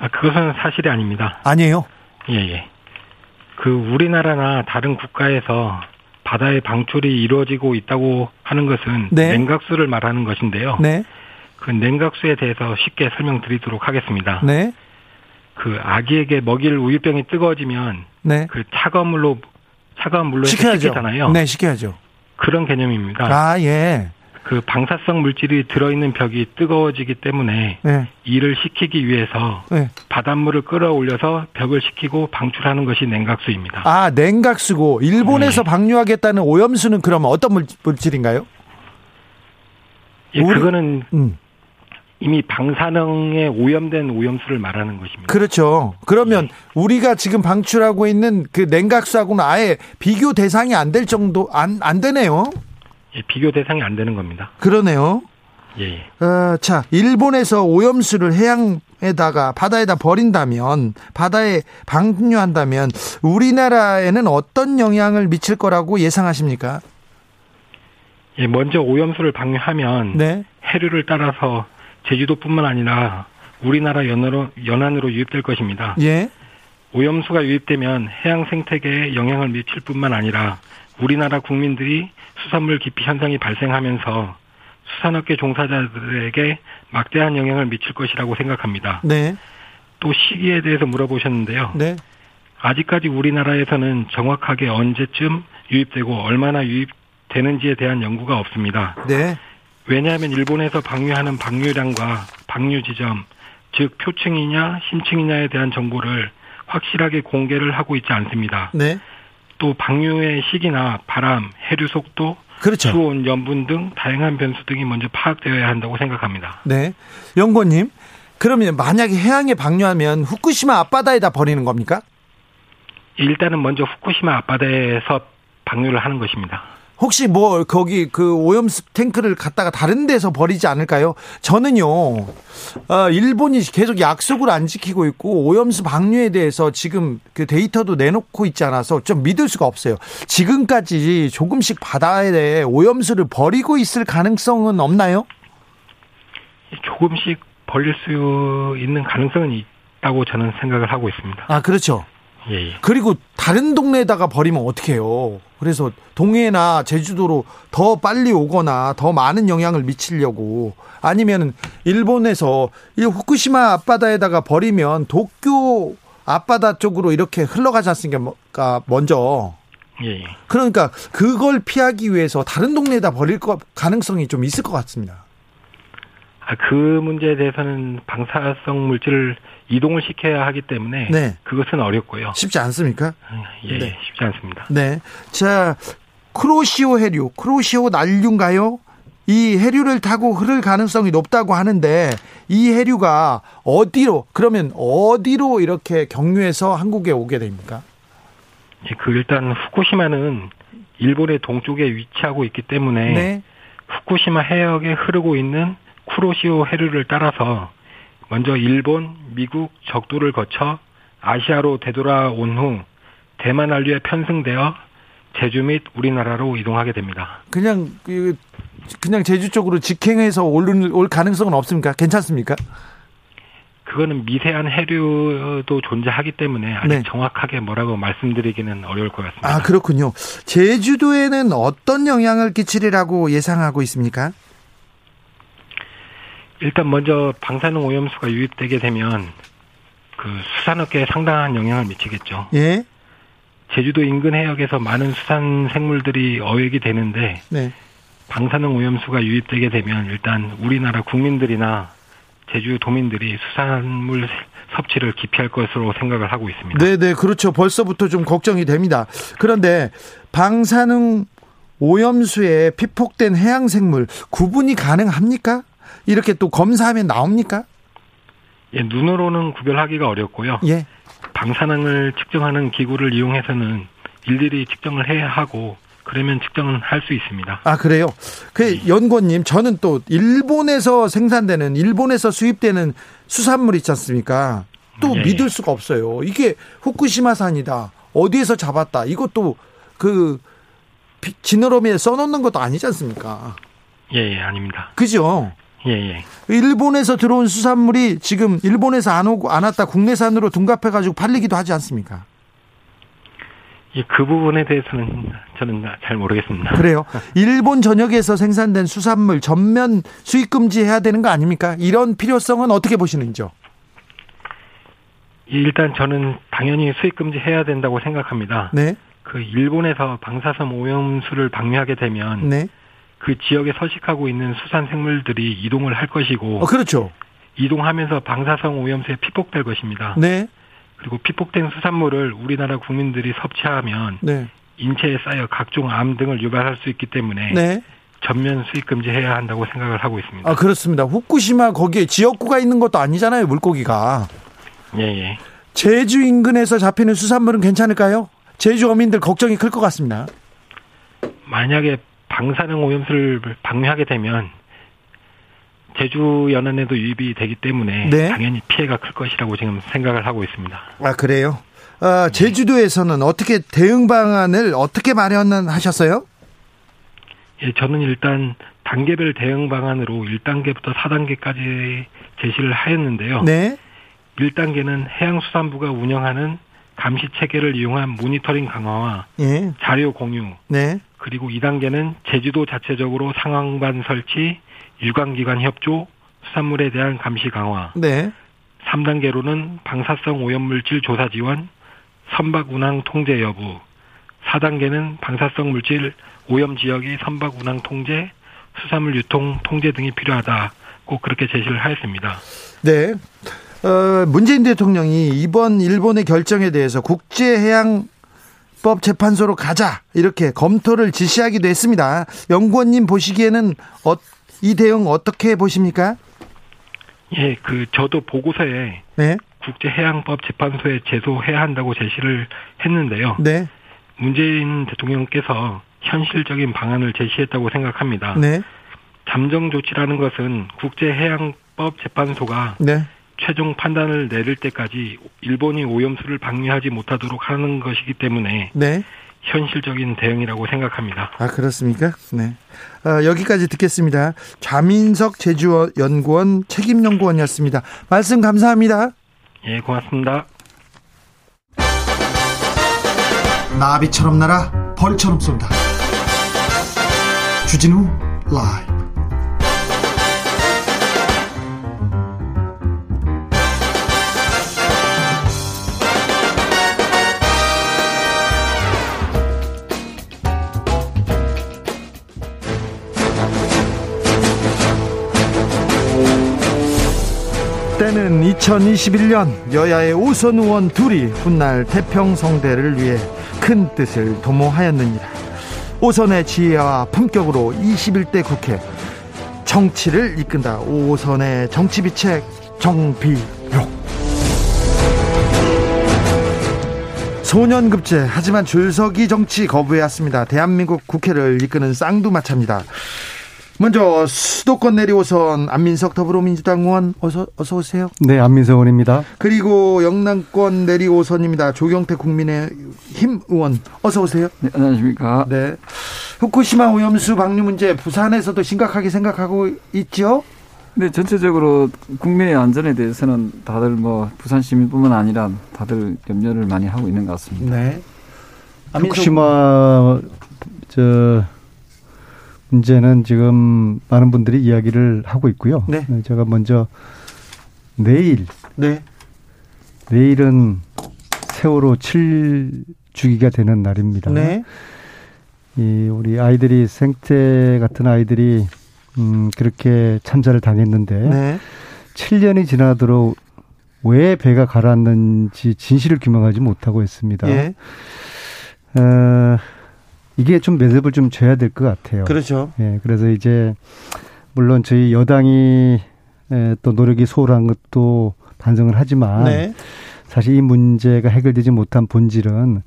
아, 그것은 사실이 아닙니다. 아니에요? 예, 예. 그 우리나라나 다른 국가에서 바다의 방출이 이루어지고 있다고 하는 것은 네. 냉각수를 말하는 것인데요. 네. 그 냉각수에 대해서 쉽게 설명드리도록 하겠습니다. 네. 그 아기에게 먹일 우유병이 뜨거워지면 네. 그 차가운 물로 차가운 물로 식히잖아요. 네, 식혀야죠. 그런 개념입니다. 아, 예. 그 방사성 물질이 들어있는 벽이 뜨거워지기 때문에 네. 이를 식히기 위해서 네. 바닷물을 끌어올려서 벽을 식히고 방출하는 것이 냉각수입니다. 아 냉각수고 일본에서 네. 방류하겠다는 오염수는 그러면 어떤 물질인가요? 예, 우리, 그거는 음. 이미 방사능에 오염된 오염수를 말하는 것입니다. 그렇죠. 그러면 네. 우리가 지금 방출하고 있는 그 냉각수하고는 아예 비교 대상이 안 될 정도 안 안 되네요. 예, 비교 대상이 안 되는 겁니다. 그러네요. 예. 예. 어, 자, 일본에서 오염수를 해양에다가 바다에다 버린다면 바다에 방류한다면 우리나라에는 어떤 영향을 미칠 거라고 예상하십니까? 예, 먼저 오염수를 방류하면 네. 해류를 따라서 제주도뿐만 아니라 우리나라 연으로, 연안으로 유입될 것입니다. 예. 오염수가 유입되면 해양 생태계에 영향을 미칠 뿐만 아니라 우리나라 국민들이 수산물 기피 현상이 발생하면서 수산업계 종사자들에게 막대한 영향을 미칠 것이라고 생각합니다. 네. 또 시기에 대해서 물어보셨는데요. 네. 아직까지 우리나라에서는 정확하게 언제쯤 유입되고 얼마나 유입되는지에 대한 연구가 없습니다. 네. 왜냐하면 일본에서 방류하는 방류량과 방류 지점, 즉 표층이냐 심층이냐에 대한 정보를 확실하게 공개를 하고 있지 않습니다. 네. 또 방류의 시기나 바람, 해류 속도, 그렇죠. 수온, 염분 등 다양한 변수 등이 먼저 파악되어야 한다고 생각합니다. 네. 연구원님, 그러면 만약에 해양에 방류하면 후쿠시마 앞바다에다 버리는 겁니까? 일단은 먼저 후쿠시마 앞바다에서 방류를 하는 것입니다. 혹시 뭐 거기 그 오염수 탱크를 갖다가 다른 데서 버리지 않을까요? 저는요, 어, 일본이 계속 약속을 안 지키고 있고 오염수 방류에 대해서 지금 그 데이터도 내놓고 있지 않아서 좀 믿을 수가 없어요. 지금까지 조금씩 바다에 오염수를 버리고 있을 가능성은 없나요? 조금씩 버릴 수 있는 가능성은 있다고 저는 생각을 하고 있습니다. 아, 그렇죠. 예, 예. 그리고 다른 동네에다가 버리면 어떡해요. 그래서 동해나 제주도로 더 빨리 오거나 더 많은 영향을 미치려고 아니면 일본에서 이 후쿠시마 앞바다에다가 버리면 도쿄 앞바다 쪽으로 이렇게 흘러가지 않습니까? 먼저. 예, 예. 그러니까 그걸 피하기 위해서 다른 동네에다 버릴 거 가능성이 좀 있을 것 같습니다. 아, 그 문제에 대해서는 방사성 물질을 이동을 시켜야 하기 때문에 네. 그것은 어렵고요. 쉽지 않습니까? 예, 네. 쉽지 않습니다. 네. 자, 크로시오 해류, 크로시오 난류인가요? 이 해류를 타고 흐를 가능성이 높다고 하는데 이 해류가 어디로 그러면 어디로 이렇게 경유해서 한국에 오게 됩니까? 예, 그 일단 후쿠시마는 일본의 동쪽에 위치하고 있기 때문에 네. 후쿠시마 해역에 흐르고 있는 쿠로시오 해류를 따라서 먼저 일본, 미국 적도를 거쳐 아시아로 되돌아온 후 대만 한류에 편승되어 제주 및 우리나라로 이동하게 됩니다. 그냥 그 그냥 제주 쪽으로 직행해서 올, 올 가능성은 없습니까? 괜찮습니까? 그거는 미세한 해류도 존재하기 때문에 아직 네. 정확하게 뭐라고 말씀드리기는 어려울 것 같습니다. 아 그렇군요. 제주도에는 어떤 영향을 끼치리라고 예상하고 있습니까? 일단 먼저 방사능 오염수가 유입되게 되면 그 수산업계에 상당한 영향을 미치겠죠. 예. 제주도 인근 해역에서 많은 수산 생물들이 어획이 되는데 네. 방사능 오염수가 유입되게 되면 일단 우리나라 국민들이나 제주 도민들이 수산물 섭취를 기피할 것으로 생각을 하고 있습니다. 네, 네, 그렇죠. 벌써부터 좀 걱정이 됩니다. 그런데 방사능 오염수에 피폭된 해양 생물 구분이 가능합니까? 이렇게 또 검사하면 나옵니까? 예, 눈으로는 구별하기가 어렵고요. 예. 방사능을 측정하는 기구를 이용해서는 일일이 측정을 해야 하고 그러면 측정은 할 수 있습니다. 아 그래요? 그 네. 연구원님 저는 또 일본에서 생산되는 일본에서 수입되는 수산물 있지 않습니까? 또 예. 믿을 수가 없어요. 이게 후쿠시마산이다. 어디에서 잡았다. 이것도 그 지느러미에 써놓는 것도 아니지 않습니까? 예, 예 아닙니다. 그죠? 예, 예. 일본에서 들어온 수산물이 지금 일본에서 안 오고 안 왔다 국내산으로 둔갑해 가지고 팔리기도 하지 않습니까? 예, 그 부분에 대해서는 저는 잘 모르겠습니다. 그래요. 일본 전역에서 생산된 수산물 전면 수입 금지해야 되는 거 아닙니까? 이런 필요성은 어떻게 보시는지요? 일단 저는 당연히 수입 금지해야 된다고 생각합니다. 네. 그 일본에서 방사선 오염수를 방류하게 되면 네. 그 지역에 서식하고 있는 수산 생물들이 이동을 할 것이고 어, 그렇죠. 이동하면서 방사성 오염수에 피폭될 것입니다. 네. 그리고 피폭된 수산물을 우리나라 국민들이 섭취하면 네. 인체에 쌓여 각종 암 등을 유발할 수 있기 때문에 네. 전면 수입 금지해야 한다고 생각을 하고 있습니다. 아 그렇습니다. 후쿠시마 거기에 지역구가 있는 것도 아니잖아요, 물고기가. 예, 예. 제주 인근에서 잡히는 수산물은 괜찮을까요? 제주 어민들 걱정이 클 것 같습니다. 만약에 방사능 오염수를 방류하게 되면 제주 연안에도 유입이 되기 때문에 네. 당연히 피해가 클 것이라고 지금 생각을 하고 있습니다. 아 그래요? 아, 제주도에서는 어떻게 대응 방안을 어떻게 마련하셨어요? 예, 저는 일단 단계별 대응 방안으로 1단계부터 4단계까지 제시를 하였는데요. 네. 1단계는 해양수산부가 운영하는 감시 체계를 이용한 모니터링 강화와 예. 자료 공유, 네. 그리고 2단계는 제주도 자체적으로 상황반 설치, 유관기관 협조, 수산물에 대한 감시 강화. 네. 3단계로는 방사성 오염물질 조사 지원, 선박 운항 통제 여부. 4단계는 방사성 물질 오염 지역의 선박 운항 통제, 수산물 유통 통제 등이 필요하다. 꼭 그렇게 제시를 하였습니다. 네. 어, 문재인 대통령이 이번 일본의 결정에 대해서 국제해양 법 재판소로 가자 이렇게 검토를 지시하기도 했습니다. 연구원님 보시기에는 어, 이 대응 어떻게 보십니까? 예, 그 저도 보고서에 네. 국제해양법 재판소에 제소해야 한다고 제시를 했는데요. 네. 문재인 대통령께서 현실적인 방안을 제시했다고 생각합니다. 네. 잠정 조치라는 것은 국제해양법 재판소가 네. 최종 판단을 내릴 때까지 일본이 오염수를 방류하지 못하도록 하는 것이기 때문에 네. 현실적인 대응이라고 생각합니다. 아 그렇습니까? 네. 어, 여기까지 듣겠습니다. 좌민석 제주연구원 책임연구원이었습니다. 말씀 감사합니다. 예, 고맙습니다. 나비처럼 날아 벌처럼 쏜다. 주진우 라이 브. 올해는 2021년 여야의 오선 의원 둘이 훗날 태평성대를 위해 큰 뜻을 도모하였느니라. 오선의 지혜와 품격으로 21대 국회 정치를 이끈다. 오선의 정치비책 정비록. 소년급제 하지만 줄서기 정치 거부해왔습니다. 대한민국 국회를 이끄는 쌍두마차입니다. 먼저 수도권 내리오선 안민석 더불어민주당 의원 어서 어서 오세요. 네, 안민석 의원입니다. 그리고 영남권 내리오선입니다. 조경태 국민의힘 의원 어서 오세요. 네, 안녕하십니까. 네. 후쿠시마 오염수 방류 문제 부산에서도 심각하게 생각하고 있죠. 네, 전체적으로 국민의 안전에 대해서는 다들 뭐 부산 시민뿐만 아니라 다들 염려를 많이 하고 있는 것 같습니다. 네. 후쿠시마 저 문제는 지금 많은 분들이 이야기를 하고 있고요. 네. 네. 제가 먼저 내일 네. 내일은 세월호 7 주기가 되는 날입니다. 네. 이 우리 아이들이 생태 같은 아이들이 음 그렇게 참사를 당했는데 네. 7년이 지나도록 왜 배가 가라앉는지 진실을 규명하지 못하고 있습니다. 예. 어, 이게 좀 매듭을 좀 줘야 될 것 같아요. 그렇죠. 예, 그래서 이제 물론 저희 여당이 예, 또 노력이 소홀한 것도 반성을 하지만 네. 사실 이 문제가 해결되지 못한 본질은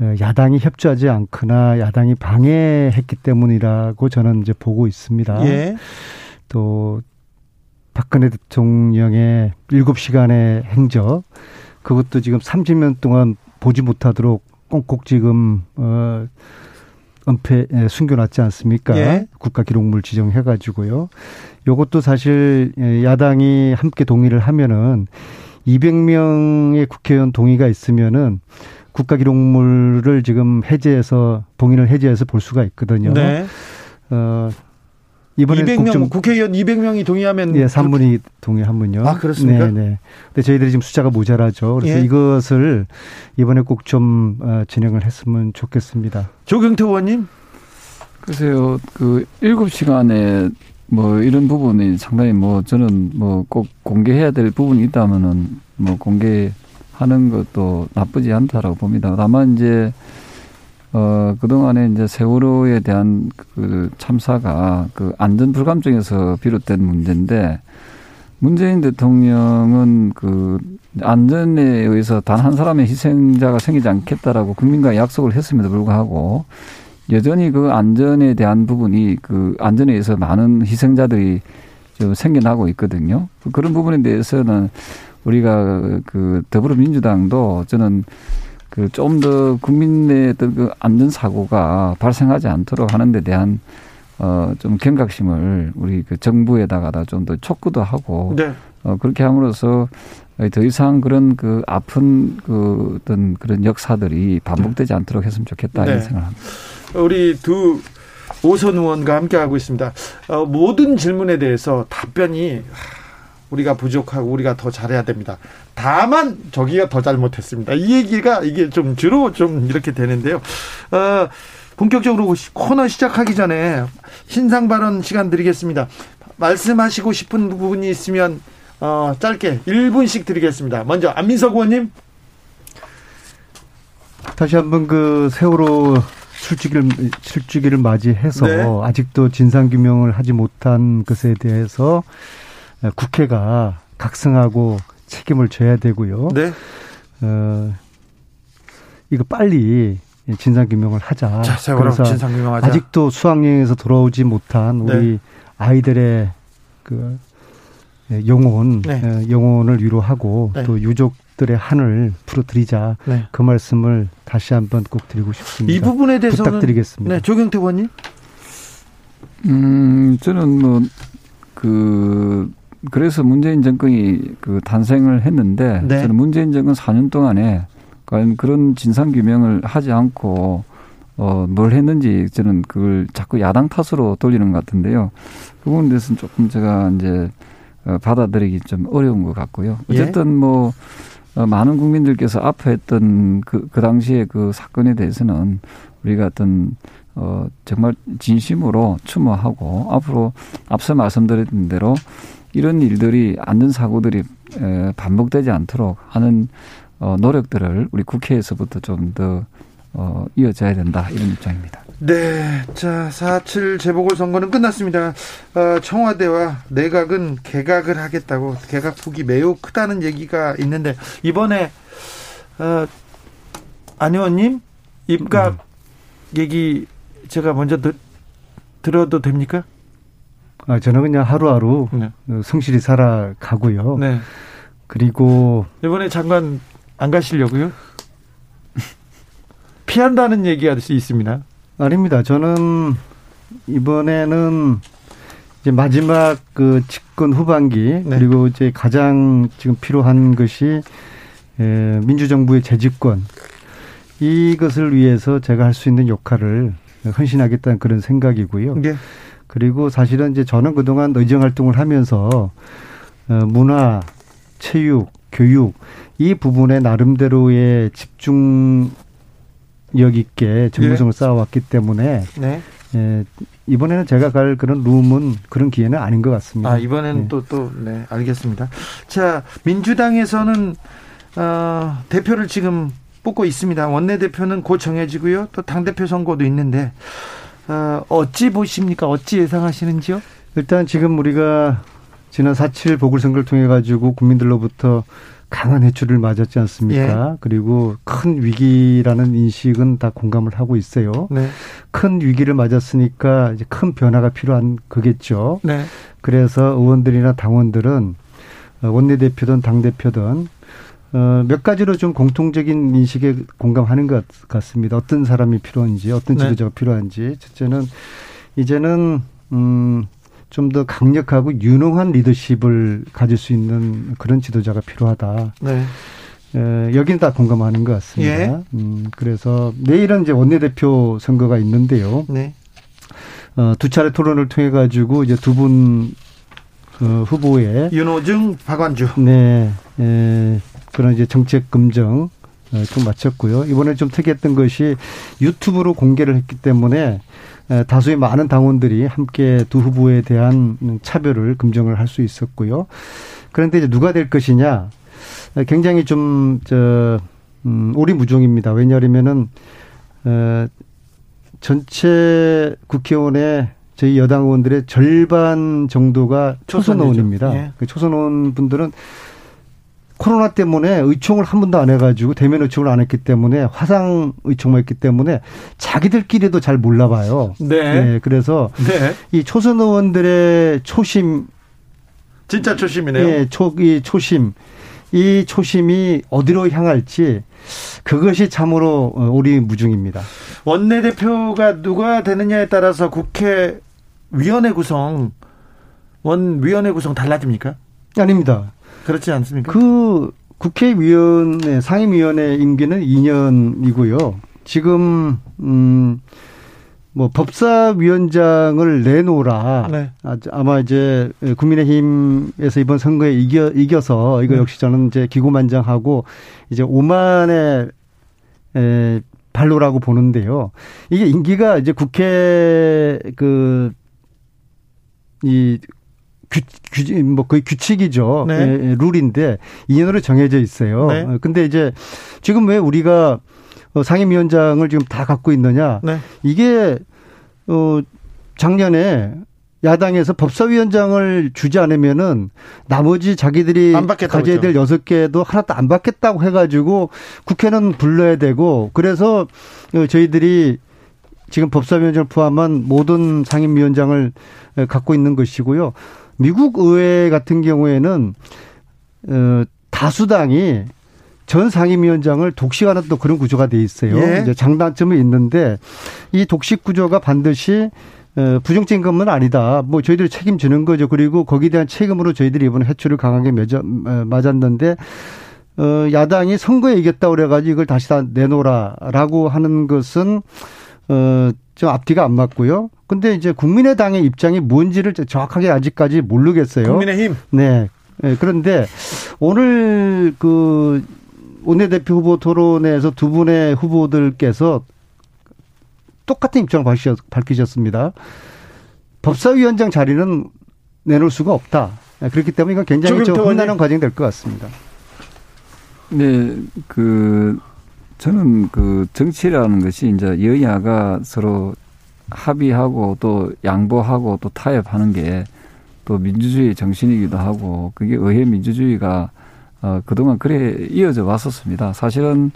어, 야당이 협조하지 않거나 야당이 방해했기 때문이라고 저는 이제 보고 있습니다. 예. 또 박근혜 대통령의 일곱 시간의 행적 그것도 지금 30년 동안 보지 못하도록 꽁꼭 지금 어 은폐 예, 숨겨놨지 않습니까? 예. 국가 기록물 지정해 가지고요. 요것도 사실 예, 야당이 함께 동의를 하면은 200명의 국회의원 동의가 있으면은 국가 기록물을 지금 해제해서 봉인을 해제해서 볼 수가 있거든요. 네. 어 이번에 200명 국회의원 200명이 동의하면 예, 3분이 동의하면요. 아, 그렇습니까? 네, 네. 근데 저희들이 지금 숫자가 모자라죠. 그래서 예. 이것을 이번에 꼭좀 어, 진행을 했으면 좋겠습니다. 조경태 의원님. 글쎄요. 그 7시간에 뭐 이런 부분이 상당히 뭐 저는 뭐 꼭 공개해야 될 부분이 있다면은 뭐 공개하는 것도 나쁘지 않다라고 봅니다. 다만 이제 어, 그동안에 이제 세월호에 대한 그 참사가 그 안전 불감증에서 비롯된 문제인데 문재인 대통령은 그 안전에 의해서 단 한 사람의 희생자가 생기지 않겠다라고 국민과 약속을 했음에도 불구하고 여전히 그 안전에 대한 부분이 그 안전에 의해서 많은 희생자들이 좀 생겨나고 있거든요. 그런 부분에 대해서는 우리가 그 더불어민주당도 저는 그 좀 더 국민의 어떤 그 안전 사고가 발생하지 않도록 하는 데 대한 어좀 경각심을 우리 그 정부에다가 좀더 촉구도 하고 네. 어 그렇게 함으로써 더 이상 그런 그 아픈 그 어떤 그런 역사들이 반복되지 네. 않도록 했으면 좋겠다 네. 이런 생각을 합니다. 우리 두 오선 의원과 함께 하고 있습니다. 어, 모든 질문에 대해서 답변이 우리가 부족하고 우리가 더 잘해야 됩니다. 다만 저기가 더 잘못했습니다. 이 얘기가 이게 좀 주로 좀 이렇게 되는데요. 어, 본격적으로 코너 시작하기 전에 신상 발언 시간 드리겠습니다. 말씀하시고 싶은 부분이 있으면 어, 짧게 1분씩 드리겠습니다. 먼저 안민석 의원님. 다시 한번 그 세월호 출주기를 출주기를 맞이해서 네. 아직도 진상 규명을 하지 못한 것에 대해서 국회가 각성하고 책임을 져야 되고요. 네. 어, 이거 빨리 진상 규명을 하자. 자, 그래서 진상 규명하자. 아직도 수학여행에서 돌아오지 못한 우리 네. 아이들의 그 영혼, 네. 영혼을 위로하고 네. 또 유족들의 한을 풀어드리자. 네. 그 말씀을 다시 한번 꼭 드리고 싶습니다. 이 부분에 대해서는 부탁드리겠습니다. 네, 조경태 의원님. 음, 저는 뭐 그 그래서 문재인 정권이 그 탄생을 했는데 네. 저는 문재인 정권 4년 동안에 과연 그런 진상 규명을 하지 않고 어, 뭘 했는지 저는 그걸 자꾸 야당 탓으로 돌리는 것 같은데요. 그 부분에 대해서는 조금 제가 이제 어, 받아들이기 좀 어려운 것 같고요. 예. 어쨌든 예? 뭐 어, 많은 국민들께서 아파했던 그, 그 당시에 그 사건에 대해서는 우리가 어떤 어, 정말 진심으로 추모하고 앞으로 앞서 말씀드렸던 대로 이런 일들이 안전 사고들이 반복되지 않도록 하는 어, 노력들을 우리 국회에서부터 좀더 어, 이어져야 된다 이런 입장입니다. 네, 자, 4.7 재보궐선거는 끝났습니다. 어, 청와대와 내각은 개각을 하겠다고 개각 폭이 매우 크다는 얘기가 있는데 이번에 어, 안 의원님 입각 음. 얘기 제가 먼저 드, 들어도 됩니까? 아, 저는 그냥 하루하루 네. 성실히 살아가고요. 네. 그리고 이번에 장관 안 가시려고요? 피한다는 얘기가 있습니다. 아닙니다. 저는 이번에는 이제 마지막 그 집권 후반기 네. 그리고 이제 가장 지금 필요한 것이 에, 민주정부의 재집권 이것을 위해서 제가 할 수 있는 역할을 헌신하겠다는 그런 생각이고요. 네. 그리고 사실은 이제 저는 그동안 의정 활동을 하면서 어, 문화, 체육, 교육 이 부분에 나름대로의 집중 력 있게 전문성을 네. 쌓아왔기 때문에 네. 예, 이번에는 제가 갈 그런 룸은 그런 기회는 아닌 것 같습니다. 아 이번에는 또또 네. 네, 알겠습니다. 자 민주당에서는 어, 대표를 지금 뽑고 있습니다. 원내 대표는 곧 정해지고요. 또 당 대표 선거도 있는데 어, 어찌 보십니까? 어찌 예상하시는지요? 일단 지금 우리가 지난 4.7 보궐선거를 통해 가지고 국민들로부터 강한 해출을 맞았지 않습니까? 예. 그리고 큰 위기라는 인식은 다 공감을 하고 있어요. 네. 큰 위기를 맞았으니까 이제 큰 변화가 필요한 거겠죠. 네. 그래서 의원들이나 당원들은 어, 원내대표든 당대표든 어, 몇 가지로 좀 공통적인 인식에 공감하는 것 같습니다. 어떤 사람이 필요한지, 어떤 네. 지도자가 네. 필요한지. 첫째는 이제는 음 좀 더 강력하고 유능한 리더십을 가질 수 있는 그런 지도자가 필요하다. 네. 에, 여기는 다 공감하는 것 같습니다. 예. 음, 그래서 내일은 이제 원내대표 선거가 있는데요. 네. 어, 두 차례 토론을 통해 가지고 이제 두분 어, 후보의 윤호중, 박완주. 네. 에, 그런 이제 정책 검증 어, 좀 마쳤고요. 이번에 좀 특이했던 것이 유튜브로 공개를 했기 때문에 다수의 많은 당원들이 함께 두 후보에 대한 차별을 금정을 할 수 있었고요. 그런데 이제 누가 될 것이냐 굉장히 좀 저 음, 오리무중입니다. 왜냐하면은 어, 전체 국회의원의 저희 여당 의원들의 절반 정도가 초선 의원입니다. 예. 그 초선 의원 분들은 코로나 때문에 의총을 한 번도 안 해가지고 대면 의총을 안 했기 때문에 화상 의총만 했기 때문에 자기들끼리도 잘 몰라봐요. 네. 네 그래서 네. 이 초선 의원들의 초심 진짜 초심이네요. 네, 초, 이 초심. 이 초심이 어디로 향할지 그것이 참으로 우리 무중입니다. 원내 대표가 누가 되느냐에 따라서 국회 위원회 구성 원 위원회 구성 달라집니까? 아닙니다. 그렇지 않습니까? 그 국회의원의 상임위원회 임기는 2년이고요. 지금 음. 뭐 법사위원장을 내놓으라. 네. 아마 이제 국민의힘에서 이번 선거에 이겨 이겨서 이거 네. 역시 저는 이제 기고만장하고 이제 오만의 에 발로라고 보는데요. 이게 임기가 이제 국회 그 이 규, 규, 뭐 거의 규칙이죠. 네. 예, 예 룰인데 2년으로 정해져 있어요. 네. 어, 근데 이제 지금 왜 우리가 어, 상임위원장을 지금 다 갖고 있느냐? 네. 이게 어 작년에 야당에서 법사위원장을 주지 않으면은 나머지 자기들이 가져야 될 여섯 개도 하나도 안 받겠다고 해가지고 국회는 불러야 되고 그래서 어, 저희들이 지금 법사위원장을 포함한 모든 상임위원장을 갖고 있는 것이고요. 미국 의회 같은 경우에는 어, 다수당이 전 상임위원장을 독식하는 또 그런 구조가 돼 있어요. 예. 이제 장단점이 있는데 이 독식 구조가 반드시 어, 부정적인 것만 아니다. 뭐 저희들이 책임지는 거죠. 그리고 거기에 대한 책임으로 저희들이 이번에 해초를 강하게 맺어, 어, 맞았는데 어, 야당이 선거에 이겼다고 그래가지고 이걸 다시 다 내놓으라라고 하는 것은 어, 좀 앞뒤가 안 맞고요. 근데 이제 국민의당의 입장이 뭔지를 정확하게 아직까지 모르겠어요. 국민의힘. 네. 네. 그런데 오늘 그 원내대표 후보 토론회에서 두 분의 후보들께서 똑같은 입장을 밝히셨습니다. 법사위원장 자리는 내놓을 수가 없다. 그렇기 때문에 이건 굉장히 좀 흥나는 과정이 될 것 같습니다. 네, 그 저는 그 정치라는 것이 이제 여야가 서로 합의하고 또 양보하고 또 타협하는 게 또 민주주의 정신이기도 하고 그게 의회 민주주의가 어 그동안 그래 이어져 왔었습니다. 사실은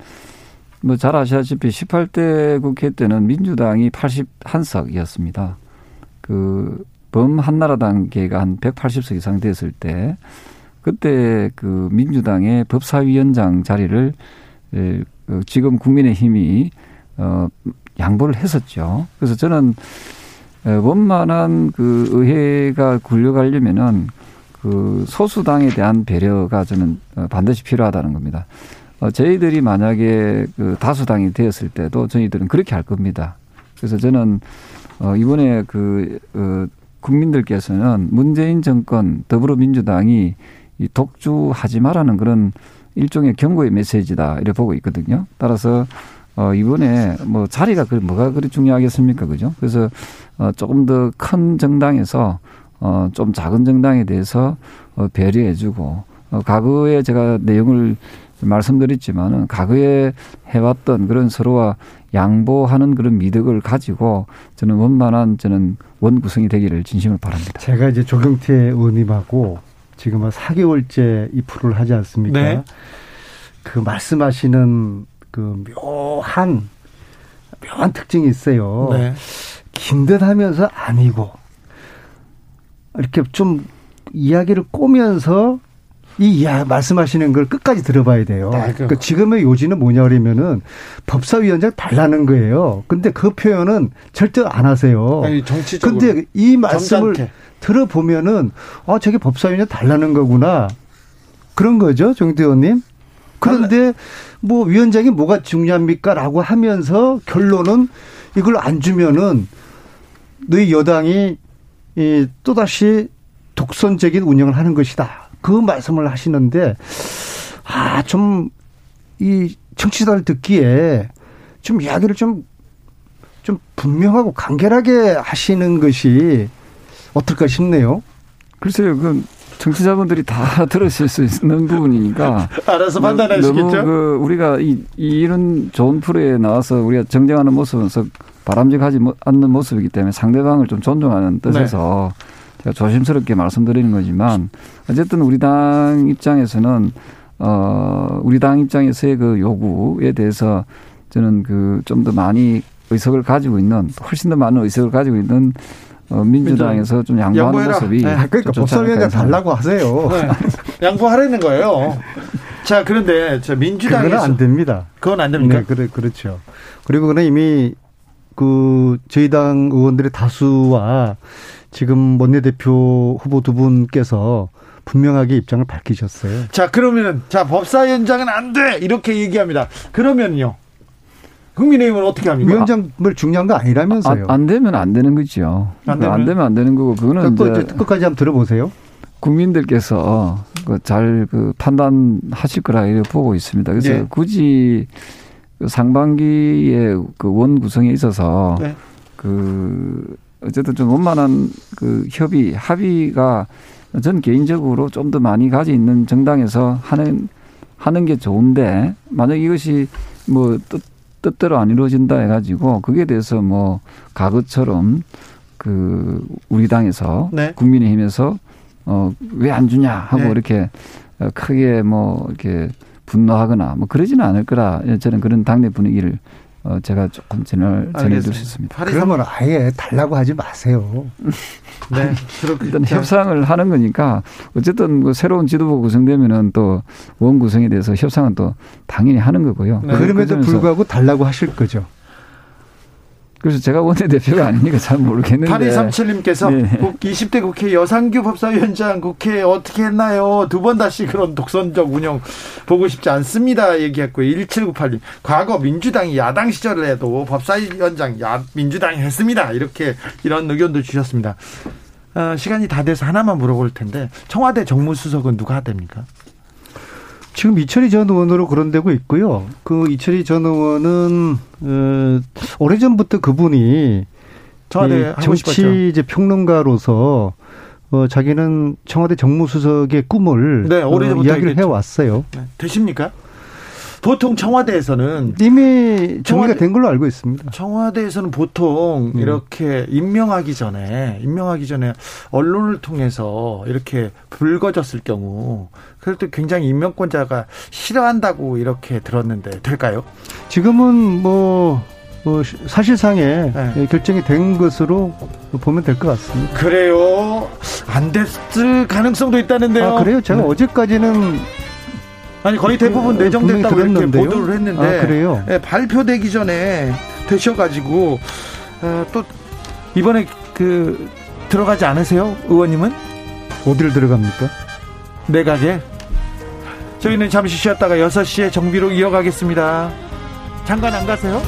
뭐 잘 아시다시피 18대 국회 때는 민주당이 81석이었습니다. 그 범한나라당계가 한 180석 이상 됐을 때 그때 그 민주당의 법사위원장 자리를 그 지금 국민의힘이 어 양보를 했었죠. 그래서 저는 원만한 그 의회가 굴려가려면은 그 소수당에 대한 배려가 저는 어, 반드시 필요하다는 겁니다. 어, 저희들이 만약에 그 다수당이 되었을 때도 저희들은 그렇게 할 겁니다. 그래서 저는 어, 이번에 그, 어, 국민들께서는 문재인 정권 더불어민주당이 이 독주하지 말라는 그런 일종의 경고의 메시지다 이렇게 보고 있거든요. 따라서 어 이번에 뭐 자리가 그 뭐가 그리 중요하겠습니까, 그죠? 그래서 어 조금 더 큰 정당에서 어좀 작은 정당에 대해서 어 배려해주고 어 과거에 제가 내용을 말씀드렸지만은 과거에 해왔던 그런 서로와 양보하는 그런 미덕을 가지고 저는 원만한 저는 원구성이 되기를 진심으로 바랍니다. 제가 이제 조경태 의원님하고 지금 한 4개월째 이 프로를 하지 않습니까? 네. 그 말씀하시는 그 묘한 묘한 특징이 있어요. 네. 긴듯 하면서 아니고 이렇게 좀 이야기를 꼬면서 이 이야 말씀하시는 걸 끝까지 들어봐야 돼요. 아, 그러니까 지금의 요지는 뭐냐 그러면은 법사위원장 달라는 거예요. 근데 그 표현은 절대 안 하세요. 아니, 정치적으로. 근데 이 말씀을 점잖게. 들어보면은 아 저게 법사위원장 달라는 거구나 그런 거죠, 정대 의원님. 그런데 뭐 위원장이 뭐가 중요합니까라고 하면서 결론은 이걸 안 주면은 너희 여당이 이 또다시 독선적인 운영을 하는 것이다. 그 말씀을 하시는데 아 좀 이 청취자들 듣기에 좀 이야기를 좀좀 분명하고 간결하게 하시는 것이 어떨까 싶네요. 글쎄요, 그 청취자분들이 다 들으실 수 있는 부분이니까 알아서 판단하시겠죠. 너무 그 우리가 이, 이런 좋은 프로에 나와서 우리가 정정하는 모습은 바람직하지 않는 모습이기 때문에 상대방을 좀 존중하는 뜻에서 네. 제가 조심스럽게 말씀드리는 거지만 어쨌든 우리 당 입장에서는 어 우리 당 입장에서의 그 요구에 대해서 저는 그 좀 더 많이 의석을 가지고 있는 훨씬 더 많은 의석을 가지고 있는 어, 민주당에서 좀 양보하는 양보해라. 모습이 네. 그러니까 법사위원장 달라고 하세요. 네. 양보하라는 거예요. 자 그런데 저 민주당에서 그건 안 됩니다. 그건 안 됩니까? 네, 그래 그렇죠. 그리고 그는 이미 그 저희 당 의원들의 다수와 지금 원내대표 후보 두 분께서 분명하게 입장을 밝히셨어요. 자, 그러면은 자, 법사위원장은 안 돼. 이렇게 얘기합니다. 그러면요. 국민의힘은 어떻게 합니까? 위원장을 중요한 거 아니라면서요. 아, 안 되면 안 되는 거죠. 안 되면 안, 되면 안 되는 거고 그거는 이제 끝까지 한번 들어보세요. 국민들께서 그 잘그 그 판단하실 거라 이렇게 보고 있습니다. 그래서 네. 굳이 그 상반기에 그 원 구성에 있어서 네. 그 어쨌든 좀 원만한 그 협의 합의가 전 개인적으로 좀 더 많이 가지 있는 정당에서 하는 하는 게 좋은데 만약 이것이 뭐 뜻, 뜻대로 안 이루어진다 해가지고 그게 대해서 뭐 과거처럼 그 우리 당에서 네. 국민의힘에서 어 왜 안 주냐 하고 네. 이렇게 크게 뭐 이렇게 분노하거나 뭐 그러지는 않을 거라 저는 그런 당내 분위기를 어 제가 조금 전해 전해드릴 수 있습니다. 그러면 아예 달라고 하지 마세요. 네, 일단 협상을 하는 거니까 어쨌든 그 새로운 지도부 구성되면은 또 원 구성에 대해서 협상은 또 당연히 하는 거고요. 네. 그럼에도 불구하고 달라고 하실 거죠. 그래서 제가 원내대표가 아니니까 잘 모르겠는데. 8237님께서 네. 20대 국회 여상규 법사위원장 국회 어떻게 했나요? 두 번 다시 그런 독선적 운영 보고 싶지 않습니다. 얘기했고요. 1798님. 과거 민주당이 야당 시절에도 법사위원장 야, 민주당이 했습니다. 이렇게 이런 의견도 주셨습니다. 어, 시간이 다 돼서 하나만 물어볼 텐데 청와대 정무수석은 누가 됩니까? 지금 이철희 전 의원으로 거론되고 있고요. 그 이철희 전 의원은 어, 오래 전부터 그분이 정치 이제 평론가로서 어, 자기는 청와대 정무수석의 꿈을 네, 어, 이야기를 해왔어요. 네. 되십니까? 보통 청와대에서는 이미 정리가 된 걸로 알고 있습니다. 청와대에서는 보통 음. 이렇게 임명하기 전에 임명하기 전에 언론을 통해서 이렇게 불거졌을 경우 때 굉장히 임명권자가 싫어한다고 이렇게 들었는데 될까요? 지금은 뭐, 뭐 사실상의 네. 결정이 된 것으로 보면 될 것 같습니다. 그래요? 안 됐을 가능성도 있다는데요. 아, 그래요? 제가 네. 어제까지는 아니 거의 대부분 그, 내정됐다고 이렇게 보도를 했는데 아, 그래요? 네, 발표되기 전에 되셔가지고 어, 또 이번에 그 들어가지 않으세요, 의원님은? 어디를 들어갑니까? 내각에. 저희는 잠시 쉬었다가 6시에 정비로 이어가겠습니다. 잠깐 안 가세요?